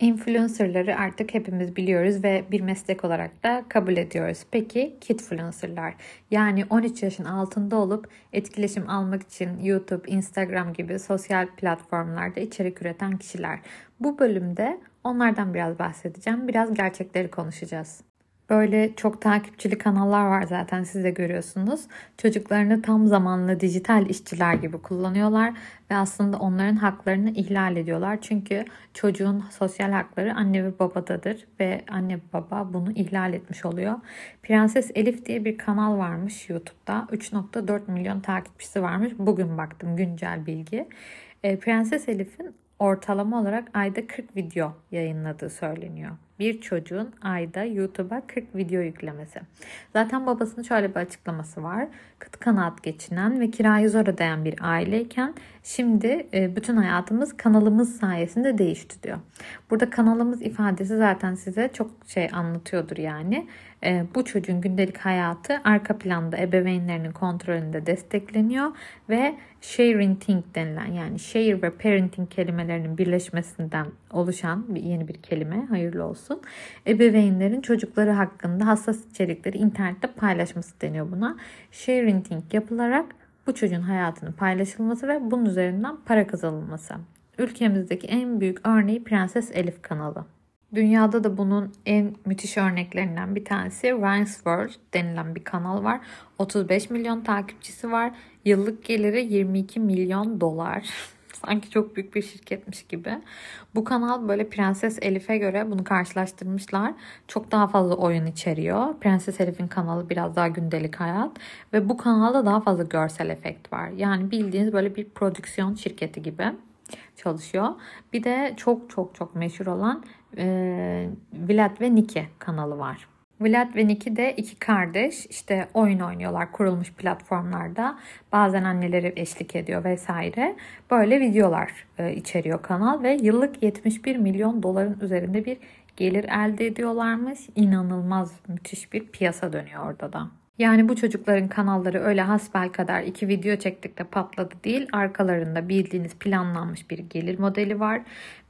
Influencerları artık hepimiz biliyoruz ve bir meslek olarak da kabul ediyoruz. Peki kidfluencerlar yani 13 yaşın altında olup etkileşim almak için YouTube, Instagram gibi sosyal platformlarda içerik üreten kişiler. Bu bölümde onlardan biraz bahsedeceğim. Biraz gerçekleri konuşacağız. Böyle çok takipçili kanallar var zaten siz de görüyorsunuz. Çocuklarını tam zamanlı dijital işçiler gibi kullanıyorlar ve aslında onların haklarını ihlal ediyorlar. Çünkü çocuğun sosyal hakları anne ve babadadır ve anne baba bunu ihlal etmiş oluyor. Prenses Elif diye bir kanal varmış YouTube'da. 3.4 milyon takipçisi varmış. Bugün baktım güncel bilgi. E, Prenses Elif'in ortalama olarak ayda 40 video yayınladığı söyleniyor bir çocuğun ayda YouTube'a 40 video yüklemesi. Zaten babasının şöyle bir açıklaması var. Kıt kanaat geçinen ve kirayı zor ödeyen bir aileyken şimdi e, bütün hayatımız kanalımız sayesinde değişti diyor. Burada kanalımız ifadesi zaten size çok şey anlatıyordur yani. E, bu çocuğun gündelik hayatı arka planda ebeveynlerinin kontrolünde destekleniyor ve sharing denilen yani share ve parenting kelimelerinin birleşmesinden oluşan bir yeni bir kelime hayırlı olsun. Ebeveynlerin çocukları hakkında hassas içerikleri internette paylaşması deniyor buna. Sharing yapılarak bu çocuğun hayatının paylaşılması ve bunun üzerinden para kazanılması. Ülkemizdeki en büyük örneği Prenses Elif kanalı. Dünyada da bunun en müthiş örneklerinden bir tanesi Ryan's World denilen bir kanal var. 35 milyon takipçisi var. Yıllık geliri 22 milyon dolar. Sanki çok büyük bir şirketmiş gibi. Bu kanal böyle Prenses Elif'e göre bunu karşılaştırmışlar. Çok daha fazla oyun içeriyor. Prenses Elif'in kanalı biraz daha gündelik hayat. Ve bu kanalda daha fazla görsel efekt var. Yani bildiğiniz böyle bir prodüksiyon şirketi gibi çalışıyor. Bir de çok çok çok meşhur olan e, Vlad ve Niki kanalı var. Vlad ve Niki de iki kardeş işte oyun oynuyorlar kurulmuş platformlarda. Bazen anneleri eşlik ediyor vesaire. Böyle videolar e, içeriyor kanal ve yıllık 71 milyon doların üzerinde bir gelir elde ediyorlarmış. İnanılmaz müthiş bir piyasa dönüyor orada da. Yani bu çocukların kanalları öyle hasbel kadar iki video çektik de patladı değil. Arkalarında bildiğiniz planlanmış bir gelir modeli var.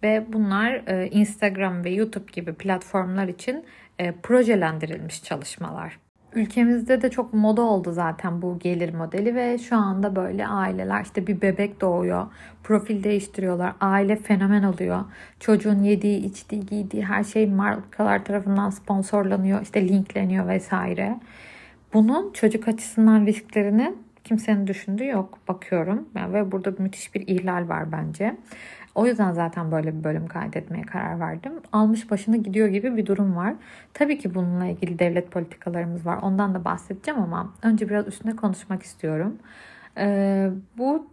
Ve bunlar e, Instagram ve YouTube gibi platformlar için e, projelendirilmiş çalışmalar. Ülkemizde de çok moda oldu zaten bu gelir modeli ve şu anda böyle aileler işte bir bebek doğuyor, profil değiştiriyorlar, aile fenomen oluyor. Çocuğun yediği, içtiği, giydiği her şey markalar tarafından sponsorlanıyor, işte linkleniyor vesaire. Bunun çocuk açısından risklerini kimsenin düşündüğü yok bakıyorum yani ve burada müthiş bir ihlal var bence. O yüzden zaten böyle bir bölüm kaydetmeye karar verdim. Almış başını gidiyor gibi bir durum var. Tabii ki bununla ilgili devlet politikalarımız var. Ondan da bahsedeceğim ama önce biraz üstüne konuşmak istiyorum. Ee, bu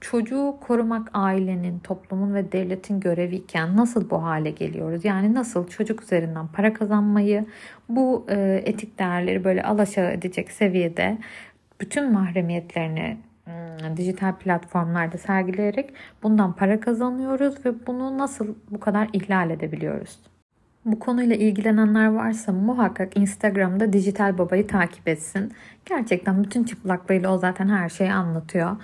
çocuğu korumak ailenin, toplumun ve devletin göreviyken nasıl bu hale geliyoruz? Yani nasıl çocuk üzerinden para kazanmayı, bu e, etik değerleri böyle alaşağı edecek seviyede bütün mahremiyetlerini Hmm, dijital platformlarda sergileyerek bundan para kazanıyoruz ve bunu nasıl bu kadar ihlal edebiliyoruz? Bu konuyla ilgilenenler varsa muhakkak Instagram'da Dijital Baba'yı takip etsin. Gerçekten bütün çıplaklığıyla o zaten her şeyi anlatıyor.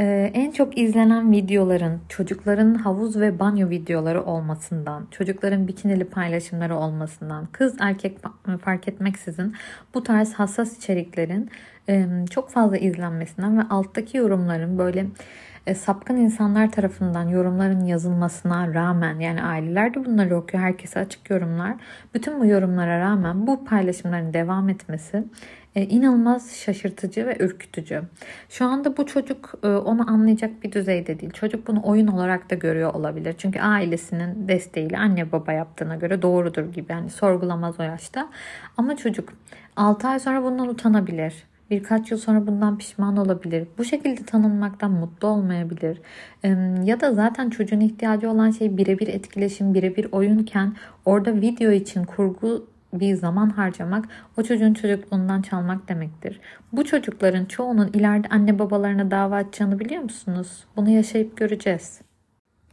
Ee, en çok izlenen videoların çocukların havuz ve banyo videoları olmasından, çocukların bikinili paylaşımları olmasından, kız erkek fark etmeksizin bu tarz hassas içeriklerin çok fazla izlenmesinden ve alttaki yorumların böyle e, sapkın insanlar tarafından yorumların yazılmasına rağmen yani aileler de bunları okuyor. Herkese açık yorumlar. Bütün bu yorumlara rağmen bu paylaşımların devam etmesi e, inanılmaz şaşırtıcı ve ürkütücü. Şu anda bu çocuk e, onu anlayacak bir düzeyde değil. Çocuk bunu oyun olarak da görüyor olabilir. Çünkü ailesinin desteğiyle anne baba yaptığına göre doğrudur gibi. Yani sorgulamaz o yaşta. Ama çocuk 6 ay sonra bundan utanabilir Birkaç yıl sonra bundan pişman olabilir. Bu şekilde tanınmaktan mutlu olmayabilir. Ya da zaten çocuğun ihtiyacı olan şey birebir etkileşim, birebir oyunken orada video için kurgu bir zaman harcamak o çocuğun çocukluğundan çalmak demektir. Bu çocukların çoğunun ileride anne babalarına dava açacağını biliyor musunuz? Bunu yaşayıp göreceğiz.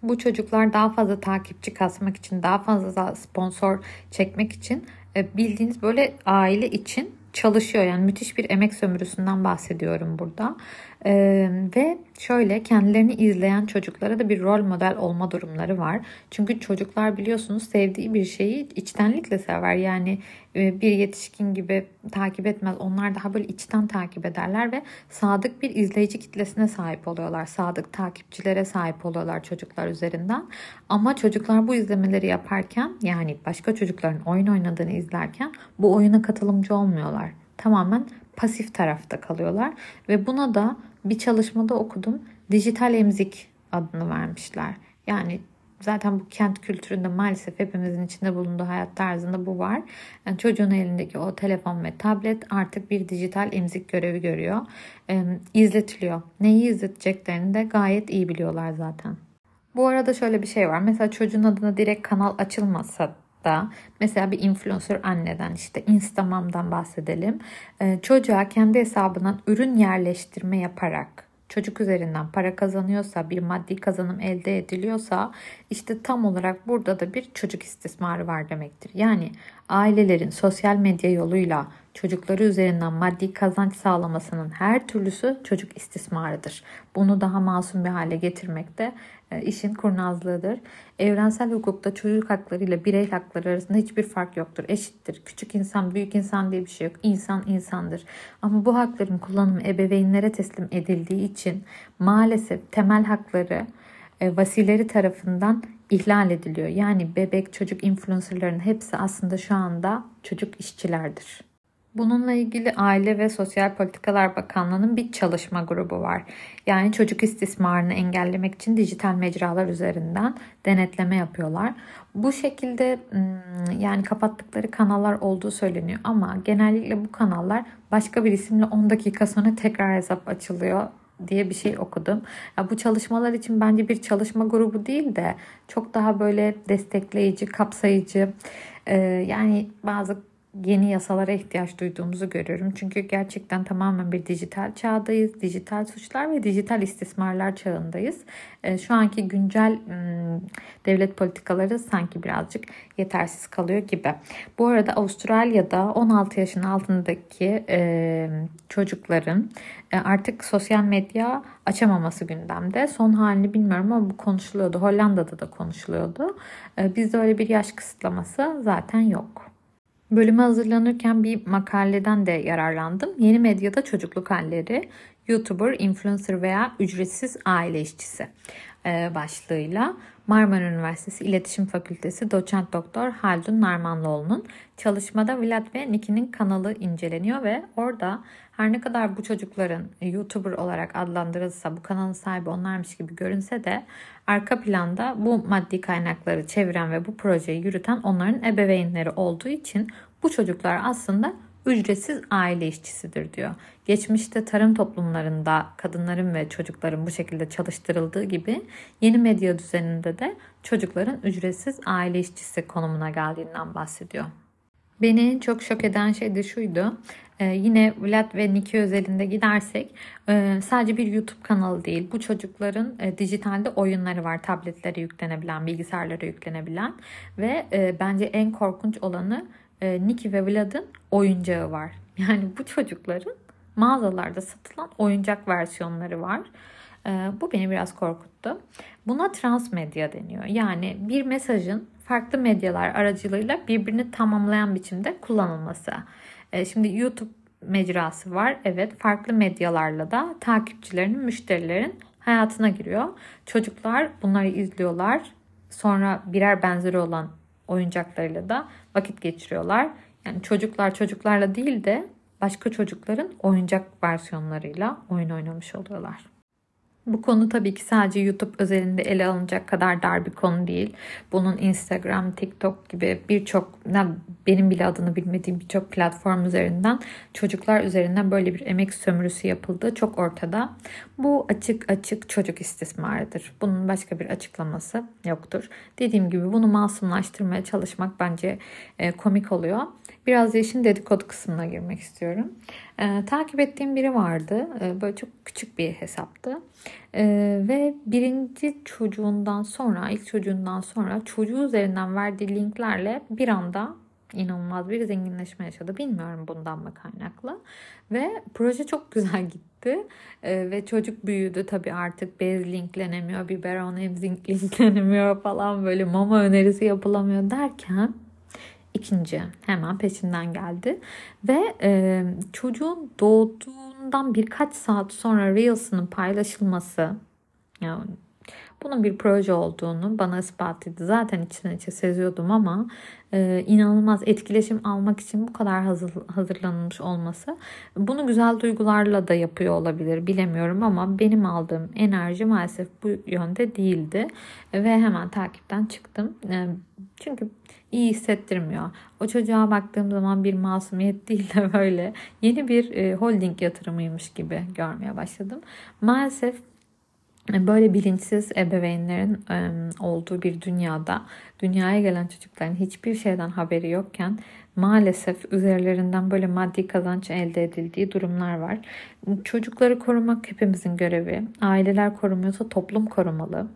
Bu çocuklar daha fazla takipçi kasmak için, daha fazla sponsor çekmek için e, bildiğiniz böyle aile için çalışıyor. Yani müthiş bir emek sömürüsünden bahsediyorum burada. Ee, ve şöyle kendilerini izleyen çocuklara da bir rol model olma durumları var. Çünkü çocuklar biliyorsunuz sevdiği bir şeyi içtenlikle sever. Yani bir yetişkin gibi takip etmez. Onlar daha böyle içten takip ederler ve sadık bir izleyici kitlesine sahip oluyorlar. Sadık takipçilere sahip oluyorlar çocuklar üzerinden. Ama çocuklar bu izlemeleri yaparken yani başka çocukların oyun oynadığını izlerken bu oyuna katılımcı olmuyorlar. Tamamen pasif tarafta kalıyorlar ve buna da bir çalışmada okudum. Dijital emzik adını vermişler. Yani zaten bu kent kültüründe maalesef hepimizin içinde bulunduğu hayat tarzında bu var. Yani çocuğun elindeki o telefon ve tablet artık bir dijital emzik görevi görüyor. Ee, izletiliyor. Neyi izleteceklerini de gayet iyi biliyorlar zaten. Bu arada şöyle bir şey var. Mesela çocuğun adına direkt kanal açılmasa da mesela bir influencer anneden işte Instamam'dan bahsedelim. Ee, çocuğa kendi hesabından ürün yerleştirme yaparak çocuk üzerinden para kazanıyorsa, bir maddi kazanım elde ediliyorsa işte tam olarak burada da bir çocuk istismarı var demektir. Yani ailelerin sosyal medya yoluyla çocukları üzerinden maddi kazanç sağlamasının her türlüsü çocuk istismarıdır. Bunu daha masum bir hale getirmek de e, işin kurnazlığıdır. Evrensel hukukta çocuk hakları ile birey hakları arasında hiçbir fark yoktur. Eşittir. Küçük insan, büyük insan diye bir şey yok. İnsan insandır. Ama bu hakların kullanımı ebeveynlere teslim edildiği için maalesef temel hakları e, vasileri tarafından ihlal ediliyor. Yani bebek çocuk influencerların hepsi aslında şu anda çocuk işçilerdir. Bununla ilgili Aile ve Sosyal Politikalar Bakanlığı'nın bir çalışma grubu var. Yani çocuk istismarını engellemek için dijital mecralar üzerinden denetleme yapıyorlar. Bu şekilde yani kapattıkları kanallar olduğu söyleniyor ama genellikle bu kanallar başka bir isimle 10 dakika sonra tekrar hesap açılıyor diye bir şey okudum. Ya bu çalışmalar için bence bir çalışma grubu değil de çok daha böyle destekleyici, kapsayıcı yani bazı yeni yasalara ihtiyaç duyduğumuzu görüyorum. Çünkü gerçekten tamamen bir dijital çağdayız. Dijital suçlar ve dijital istismarlar çağındayız. E, şu anki güncel devlet politikaları sanki birazcık yetersiz kalıyor gibi. Bu arada Avustralya'da 16 yaşın altındaki e, çocukların e, artık sosyal medya açamaması gündemde. Son halini bilmiyorum ama bu konuşuluyordu. Hollanda'da da konuşuluyordu. Bizde öyle bir yaş kısıtlaması zaten yok. Bölüme hazırlanırken bir makaleden de yararlandım. Yeni medyada çocukluk halleri, YouTuber, influencer veya ücretsiz aile işçisi başlığıyla Marmara Üniversitesi İletişim Fakültesi doçent doktor Haldun Narmanlıoğlu'nun çalışmada Vlad ve Niki'nin kanalı inceleniyor ve orada her ne kadar bu çocukların YouTuber olarak adlandırılsa bu kanalın sahibi onlarmış gibi görünse de arka planda bu maddi kaynakları çeviren ve bu projeyi yürüten onların ebeveynleri olduğu için bu çocuklar aslında ücretsiz aile işçisidir diyor. Geçmişte tarım toplumlarında kadınların ve çocukların bu şekilde çalıştırıldığı gibi yeni medya düzeninde de çocukların ücretsiz aile işçisi konumuna geldiğinden bahsediyor. Beni en çok şok eden şey de şuydu. Ee, yine Vlad ve Niki özelinde gidersek e, sadece bir YouTube kanalı değil. Bu çocukların e, dijitalde oyunları var. Tabletlere yüklenebilen, bilgisayarlara yüklenebilen ve e, bence en korkunç olanı e, Nicky ve Vlad'ın oyuncağı var. Yani bu çocukların mağazalarda satılan oyuncak versiyonları var. E, bu beni biraz korkuttu. Buna transmedya deniyor. Yani bir mesajın farklı medyalar aracılığıyla birbirini tamamlayan biçimde kullanılması. E, şimdi YouTube mecrası var. Evet farklı medyalarla da takipçilerin, müşterilerin hayatına giriyor. Çocuklar bunları izliyorlar. Sonra birer benzeri olan oyuncaklarıyla da vakit geçiriyorlar. Yani çocuklar çocuklarla değil de başka çocukların oyuncak versiyonlarıyla oyun oynamış oluyorlar. Bu konu tabii ki sadece YouTube özelinde ele alınacak kadar dar bir konu değil. Bunun Instagram, TikTok gibi birçok benim bile adını bilmediğim birçok platform üzerinden çocuklar üzerinden böyle bir emek sömürüsü yapıldığı çok ortada. Bu açık açık çocuk istismarıdır. Bunun başka bir açıklaması yoktur. Dediğim gibi bunu masumlaştırmaya çalışmak bence e, komik oluyor. Biraz da işin dedikodu kısmına girmek istiyorum. E, takip ettiğim biri vardı. E, böyle çok küçük bir hesaptı. E, ve birinci çocuğundan sonra, ilk çocuğundan sonra çocuğu üzerinden verdiği linklerle bir anda inanılmaz bir zenginleşme yaşadı. Bilmiyorum bundan mı kaynaklı. Ve proje çok güzel gitti. Ee, ve çocuk büyüdü. Tabii artık bez linklenemiyor, biberon emzik linklenemiyor falan böyle mama önerisi yapılamıyor derken ikinci hemen peşinden geldi. Ve e, çocuğun doğduğundan birkaç saat sonra Reels'ının paylaşılması yani bunun bir proje olduğunu bana ispat etti. Zaten içten içe seziyordum ama e, inanılmaz etkileşim almak için bu kadar hazır, hazırlanılmış olması. Bunu güzel duygularla da yapıyor olabilir bilemiyorum ama benim aldığım enerji maalesef bu yönde değildi. Ve hemen takipten çıktım. E, çünkü iyi hissettirmiyor. O çocuğa baktığım zaman bir masumiyet değil de böyle yeni bir e, holding yatırımıymış gibi görmeye başladım. Maalesef böyle bilinçsiz ebeveynlerin olduğu bir dünyada dünyaya gelen çocukların hiçbir şeyden haberi yokken maalesef üzerlerinden böyle maddi kazanç elde edildiği durumlar var. Çocukları korumak hepimizin görevi. Aileler korumuyorsa toplum korumalı.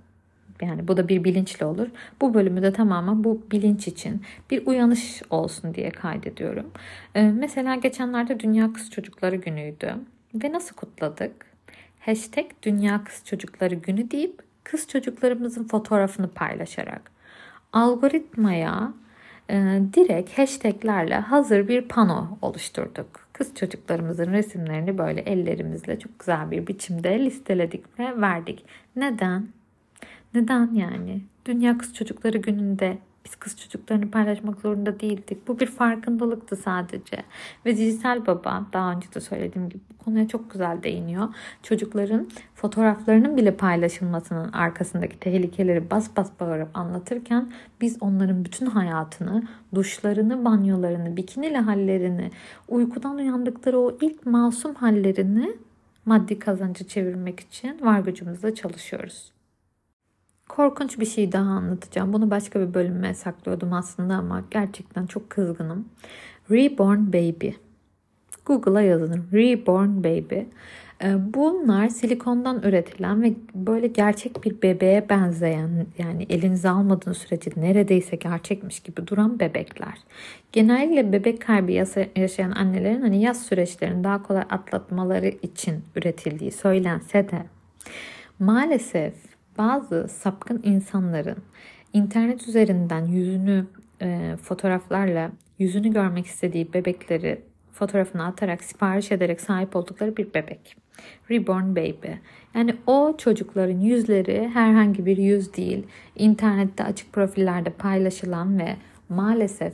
Yani bu da bir bilinçli olur. Bu bölümü de tamamen bu bilinç için bir uyanış olsun diye kaydediyorum. Mesela geçenlerde Dünya Kız Çocukları Günü'ydü. Ve nasıl kutladık? hashtag Dünya Kız Çocukları Günü deyip kız çocuklarımızın fotoğrafını paylaşarak algoritmaya e, direkt hashtaglerle hazır bir pano oluşturduk. Kız çocuklarımızın resimlerini böyle ellerimizle çok güzel bir biçimde listeledik ve verdik. Neden? Neden yani? Dünya Kız Çocukları Günü'nde biz kız çocuklarını paylaşmak zorunda değildik. Bu bir farkındalıktı sadece. Ve dijital baba daha önce de söylediğim gibi bu konuya çok güzel değiniyor. Çocukların fotoğraflarının bile paylaşılmasının arkasındaki tehlikeleri bas bas bağırıp anlatırken biz onların bütün hayatını, duşlarını, banyolarını, bikinili hallerini, uykudan uyandıkları o ilk masum hallerini maddi kazancı çevirmek için var gücümüzle çalışıyoruz. Korkunç bir şey daha anlatacağım. Bunu başka bir bölüme saklıyordum aslında ama gerçekten çok kızgınım. Reborn Baby. Google'a yazın. Reborn Baby. Ee, bunlar silikondan üretilen ve böyle gerçek bir bebeğe benzeyen yani elinize almadığınız sürece neredeyse gerçekmiş gibi duran bebekler. Genellikle bebek kaybı yaşayan annelerin hani yaz süreçlerini daha kolay atlatmaları için üretildiği söylense de maalesef bazı sapkın insanların internet üzerinden yüzünü e, fotoğraflarla yüzünü görmek istediği bebekleri fotoğrafını atarak sipariş ederek sahip oldukları bir bebek. Reborn Baby. Yani o çocukların yüzleri herhangi bir yüz değil. İnternette açık profillerde paylaşılan ve maalesef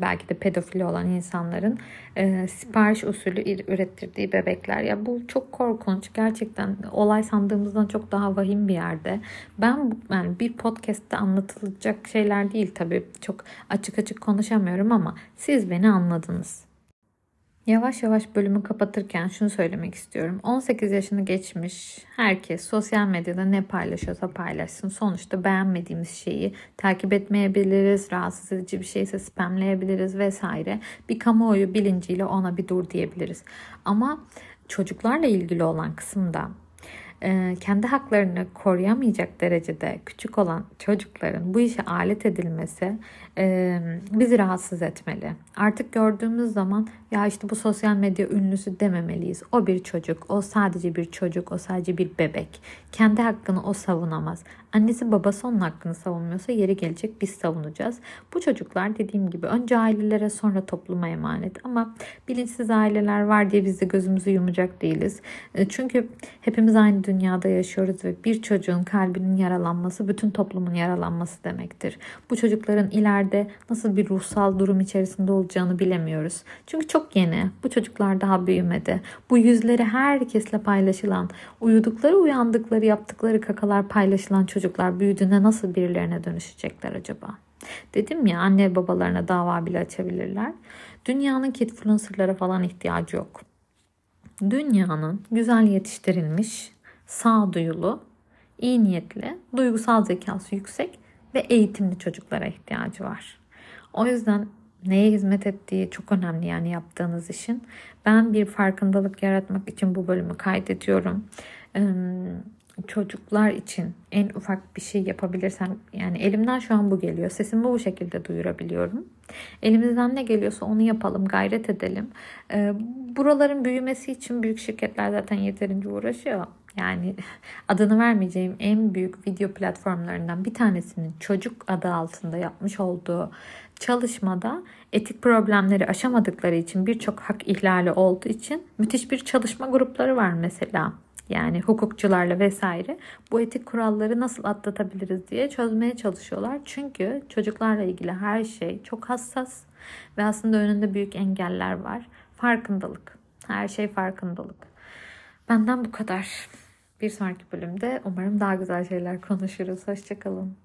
belki de pedofili olan insanların e, sipariş usulü ürettirdiği bebekler. Ya bu çok korkunç. Gerçekten olay sandığımızdan çok daha vahim bir yerde. Ben yani bir podcast'te anlatılacak şeyler değil tabii. Çok açık açık konuşamıyorum ama siz beni anladınız. Yavaş yavaş bölümü kapatırken şunu söylemek istiyorum. 18 yaşını geçmiş herkes sosyal medyada ne paylaşıyorsa paylaşsın. Sonuçta beğenmediğimiz şeyi takip etmeyebiliriz, rahatsız edici bir şeyse spamleyebiliriz vesaire. Bir kamuoyu bilinciyle ona bir dur diyebiliriz. Ama çocuklarla ilgili olan kısımda kendi haklarını koruyamayacak derecede küçük olan çocukların bu işe alet edilmesi e, bizi rahatsız etmeli. Artık gördüğümüz zaman ya işte bu sosyal medya ünlüsü dememeliyiz. O bir çocuk, o sadece bir çocuk, o sadece bir bebek. Kendi hakkını o savunamaz. Annesi babası onun hakkını savunmuyorsa yeri gelecek biz savunacağız. Bu çocuklar dediğim gibi önce ailelere sonra topluma emanet ama bilinçsiz aileler var diye biz de gözümüzü yumacak değiliz. E, çünkü hepimiz aynı dünyada yaşıyoruz ve bir çocuğun kalbinin yaralanması bütün toplumun yaralanması demektir. Bu çocukların ileride nasıl bir ruhsal durum içerisinde olacağını bilemiyoruz. Çünkü çok yeni. Bu çocuklar daha büyümedi. Bu yüzleri herkesle paylaşılan, uyudukları, uyandıkları, yaptıkları kakalar paylaşılan çocuklar büyüdüğünde nasıl birilerine dönüşecekler acaba? Dedim ya anne babalarına dava bile açabilirler. Dünyanın kid influencerlara falan ihtiyacı yok. Dünyanın güzel yetiştirilmiş, sağduyulu, iyi niyetli, duygusal zekası yüksek ve eğitimli çocuklara ihtiyacı var. O yüzden neye hizmet ettiği çok önemli yani yaptığınız işin. Ben bir farkındalık yaratmak için bu bölümü kaydediyorum. çocuklar için en ufak bir şey yapabilirsem yani elimden şu an bu geliyor. Sesimi bu şekilde duyurabiliyorum. Elimizden ne geliyorsa onu yapalım, gayret edelim. Buraların büyümesi için büyük şirketler zaten yeterince uğraşıyor. Yani adını vermeyeceğim en büyük video platformlarından bir tanesinin çocuk adı altında yapmış olduğu çalışmada etik problemleri aşamadıkları için birçok hak ihlali olduğu için müthiş bir çalışma grupları var mesela. Yani hukukçularla vesaire bu etik kuralları nasıl atlatabiliriz diye çözmeye çalışıyorlar. Çünkü çocuklarla ilgili her şey çok hassas ve aslında önünde büyük engeller var. Farkındalık. Her şey farkındalık. Benden bu kadar. Bir sonraki bölümde umarım daha güzel şeyler konuşuruz. Hoşçakalın.